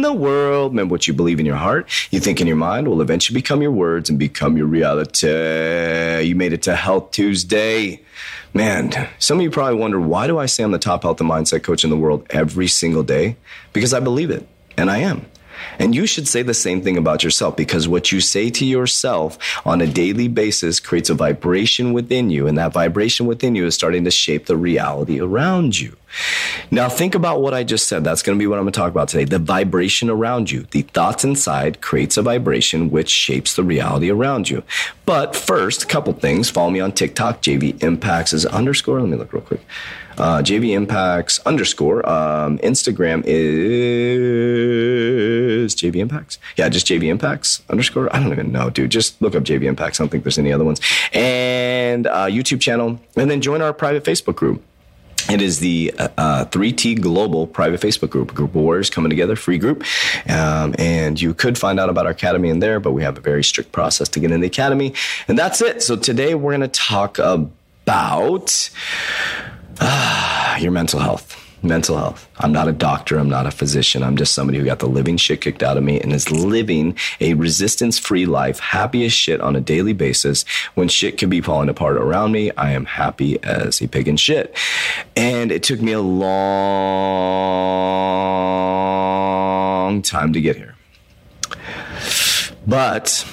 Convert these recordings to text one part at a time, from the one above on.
the world. Remember what you believe in your heart, you think in your mind will eventually become your words and become your reality. You made it to Health Tuesday. Man, some of you probably wonder why do I say I'm the top health and mindset coach in the world every single day? Because I believe it, and I am. And you should say the same thing about yourself because what you say to yourself on a daily basis creates a vibration within you. And that vibration within you is starting to shape the reality around you. Now, think about what I just said. That's going to be what I'm going to talk about today. The vibration around you. The thoughts inside creates a vibration which shapes the reality around you. But first, a couple things. Follow me on TikTok. JV Impacts is underscore. Let me look real quick. Uh, JV Impacts underscore. Um, Instagram is JV Impacts. Yeah, just JV Impacts underscore. I don't even know, dude. Just look up JV Impacts. I don't think there's any other ones. And uh, YouTube channel. And then join our private Facebook group. It is the uh, 3T Global private Facebook group, group of warriors coming together, free group. Um, and you could find out about our academy in there, but we have a very strict process to get in the academy. And that's it. So today we're going to talk about uh, your mental health mental health. I'm not a doctor. I'm not a physician. I'm just somebody who got the living shit kicked out of me and is living a resistance free life, happy as shit on a daily basis. When shit could be falling apart around me, I am happy as a pig in shit. And it took me a long time to get here. But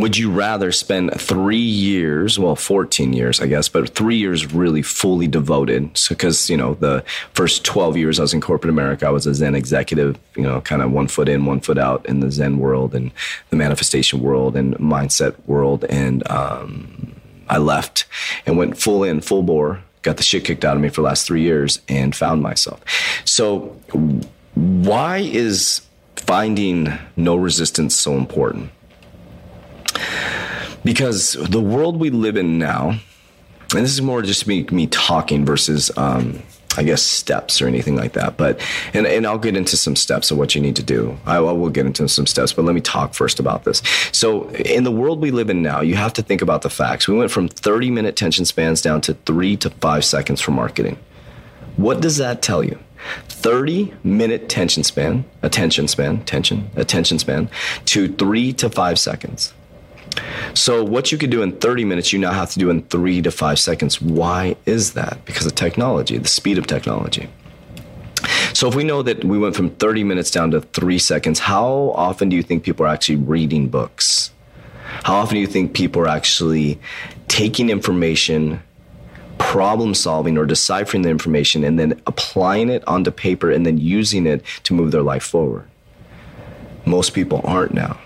would you rather spend three years, well, 14 years, I guess, but three years really fully devoted? So, because, you know, the first 12 years I was in corporate America, I was a Zen executive, you know, kind of one foot in, one foot out in the Zen world and the manifestation world and mindset world. And um, I left and went full in, full bore, got the shit kicked out of me for the last three years and found myself. So, why is finding no resistance so important? Because the world we live in now, and this is more just me me talking versus um, I guess steps or anything like that. But and and I'll get into some steps of what you need to do. I, I, will get into some steps, but let me talk first about this. So in the world we live in now, you have to think about the facts. We went from 30 minute tension spans down to three to five seconds for marketing. What does that tell you? 30 minute tension span, attention span, tension, attention span to three to five seconds. So, what you could do in 30 minutes, you now have to do in three to five seconds. Why is that? Because of technology, the speed of technology. So, if we know that we went from 30 minutes down to three seconds, how often do you think people are actually reading books? How often do you think people are actually taking information, problem solving, or deciphering the information, and then applying it onto paper and then using it to move their life forward? Most people aren't now.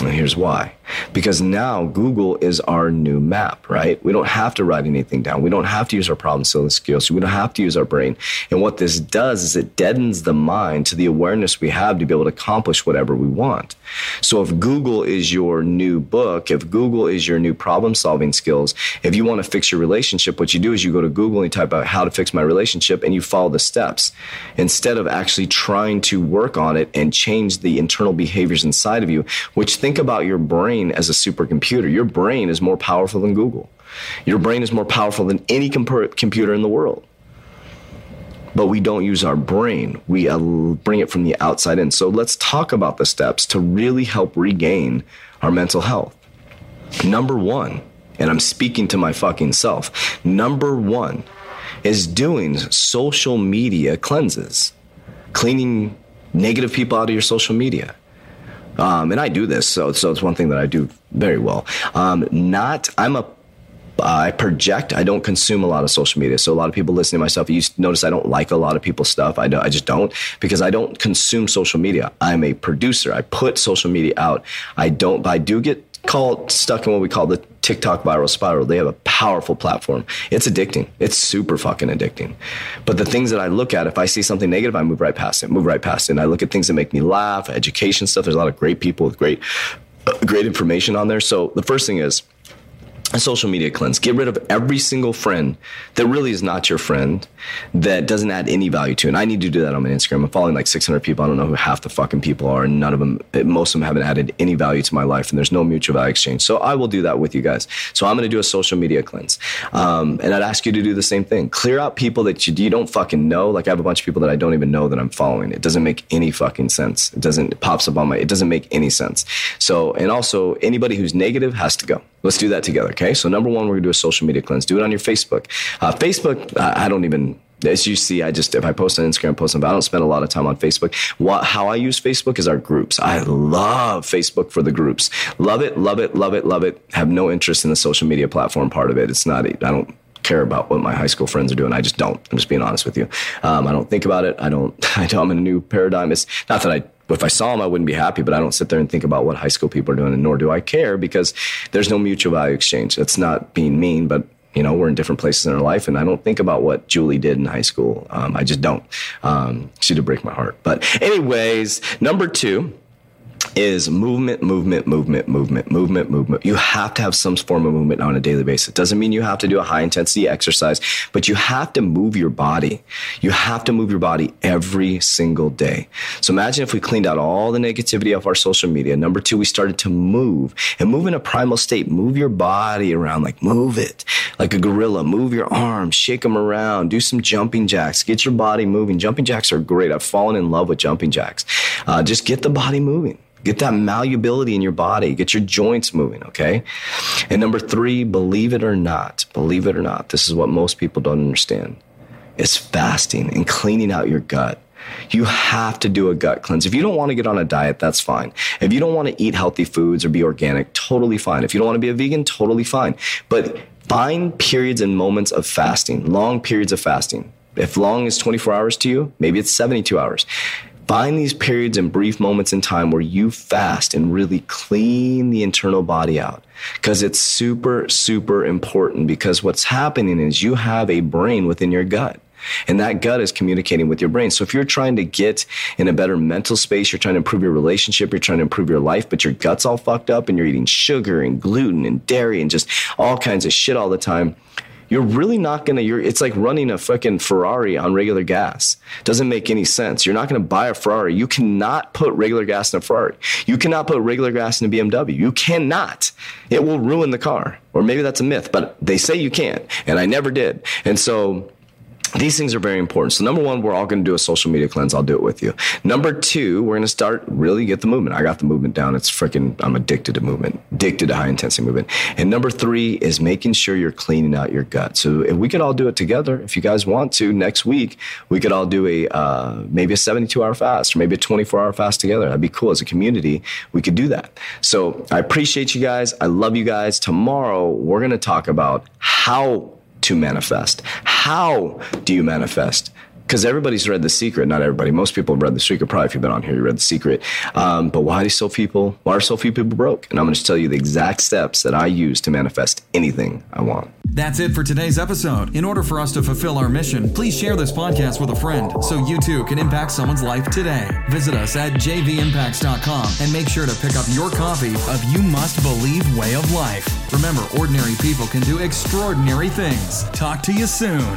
And here's why. Because now Google is our new map, right? We don't have to write anything down. We don't have to use our problem solving skills. We don't have to use our brain. And what this does is it deadens the mind to the awareness we have to be able to accomplish whatever we want. So if Google is your new book, if Google is your new problem solving skills, if you want to fix your relationship, what you do is you go to Google and you type out how to fix my relationship and you follow the steps instead of actually trying to work on it and change the internal behaviors inside of you, which think about your brain as a supercomputer. Your brain is more powerful than Google. Your brain is more powerful than any computer in the world but we don't use our brain. We uh, bring it from the outside in. So let's talk about the steps to really help regain our mental health. Number one, and I'm speaking to my fucking self, number one is doing social media cleanses, cleaning negative people out of your social media. Um, and I do this, so so it's one thing that I do very well. Um, not, I'm a I project. I don't consume a lot of social media. So a lot of people listening to myself, you notice I don't like a lot of people's stuff. I, I just don't because I don't consume social media. I'm a producer. I put social media out. I don't, I do get called stuck in what we call the TikTok Viral Spiral. They have a powerful platform. It's addicting. It's super fucking addicting. But the things that I look at, if I see something negative, I move right past it, move right past it. And I look at things that make me laugh, education stuff. There's a lot of great people with great, uh, great information on there. So the first thing is, a social media cleanse. Get rid of every single friend that really is not your friend, that doesn't add any value to. And I need to do that on my Instagram. I'm following like 600 people. I don't know who half the fucking people are, and none of them, most of them haven't added any value to my life, and there's no mutual value exchange. So I will do that with you guys. So I'm going to do a social media cleanse, um, and I'd ask you to do the same thing. Clear out people that you, you don't fucking know. Like I have a bunch of people that I don't even know that I'm following. It doesn't make any fucking sense. It doesn't. It pops up on my. It doesn't make any sense. So and also anybody who's negative has to go. Let's do that together. Okay. So number one, we're gonna do a social media cleanse. Do it on your Facebook. Uh, Facebook, I don't even as you see, I just if I post on Instagram, post on, I don't spend a lot of time on Facebook. What how I use Facebook is our groups. I love Facebook for the groups. Love it, love it, love it, love it. Have no interest in the social media platform part of it. It's not. I don't care about what my high school friends are doing. I just don't. I'm just being honest with you. Um, I don't think about it. I don't. I know I'm in a new paradigm. It's not that I if I saw them, I wouldn't be happy, but I don't sit there and think about what high school people are doing, and nor do I care because there's no mutual value exchange. That's not being mean, but you know, we're in different places in our life, and I don't think about what Julie did in high school. Um, I just don't. Um, she did break my heart. But, anyways, number two is movement, movement, movement, movement, movement, movement. You have to have some form of movement on a daily basis. It doesn't mean you have to do a high intensity exercise, but you have to move your body. You have to move your body every single day. So imagine if we cleaned out all the negativity off our social media. Number two, we started to move and move in a primal state. Move your body around, like move it like a gorilla. Move your arms, shake them around, do some jumping jacks, get your body moving. Jumping jacks are great. I've fallen in love with jumping jacks. Uh, just get the body moving. Get that malleability in your body. Get your joints moving, okay? And number three, believe it or not, believe it or not, this is what most people don't understand. It's fasting and cleaning out your gut. You have to do a gut cleanse. If you don't want to get on a diet, that's fine. If you don't want to eat healthy foods or be organic, totally fine. If you don't want to be a vegan, totally fine. But find periods and moments of fasting, long periods of fasting. If long is 24 hours to you, maybe it's 72 hours. Find these periods and brief moments in time where you fast and really clean the internal body out. Because it's super, super important because what's happening is you have a brain within your gut. And that gut is communicating with your brain. So if you're trying to get in a better mental space, you're trying to improve your relationship, you're trying to improve your life, but your gut's all fucked up and you're eating sugar and gluten and dairy and just all kinds of shit all the time, you're really not gonna you're it's like running a fucking Ferrari on regular gas. Doesn't make any sense. You're not gonna buy a Ferrari. You cannot put regular gas in a Ferrari. You cannot put regular gas in a BMW. You cannot. It will ruin the car. Or maybe that's a myth, but they say you can't, And I never did. And so these things are very important. So number one, we're all going to do a social media cleanse. I'll do it with you. Number two, we're going to start really get the movement. I got the movement down. It's freaking, I'm addicted to movement, addicted to high intensity movement. And number three is making sure you're cleaning out your gut. So if we could all do it together, if you guys want to next week, we could all do a, uh, maybe a 72 hour fast or maybe a 24 hour fast together. That'd be cool. As a community, we could do that. So I appreciate you guys. I love you guys. Tomorrow, we're going to talk about how to manifest. How do you manifest? Because everybody's read The Secret. Not everybody. Most people have read The Secret. Probably if you've been on here, you read The Secret. Um, but why do so people? Why are so few people broke? And I'm going to tell you the exact steps that I use to manifest anything I want. That's it for today's episode. In order for us to fulfill our mission, please share this podcast with a friend so you too can impact someone's life today. Visit us at jvimpacts.com and make sure to pick up your copy of You Must Believe Way of Life. Remember, ordinary people can do extraordinary things. Talk to you soon.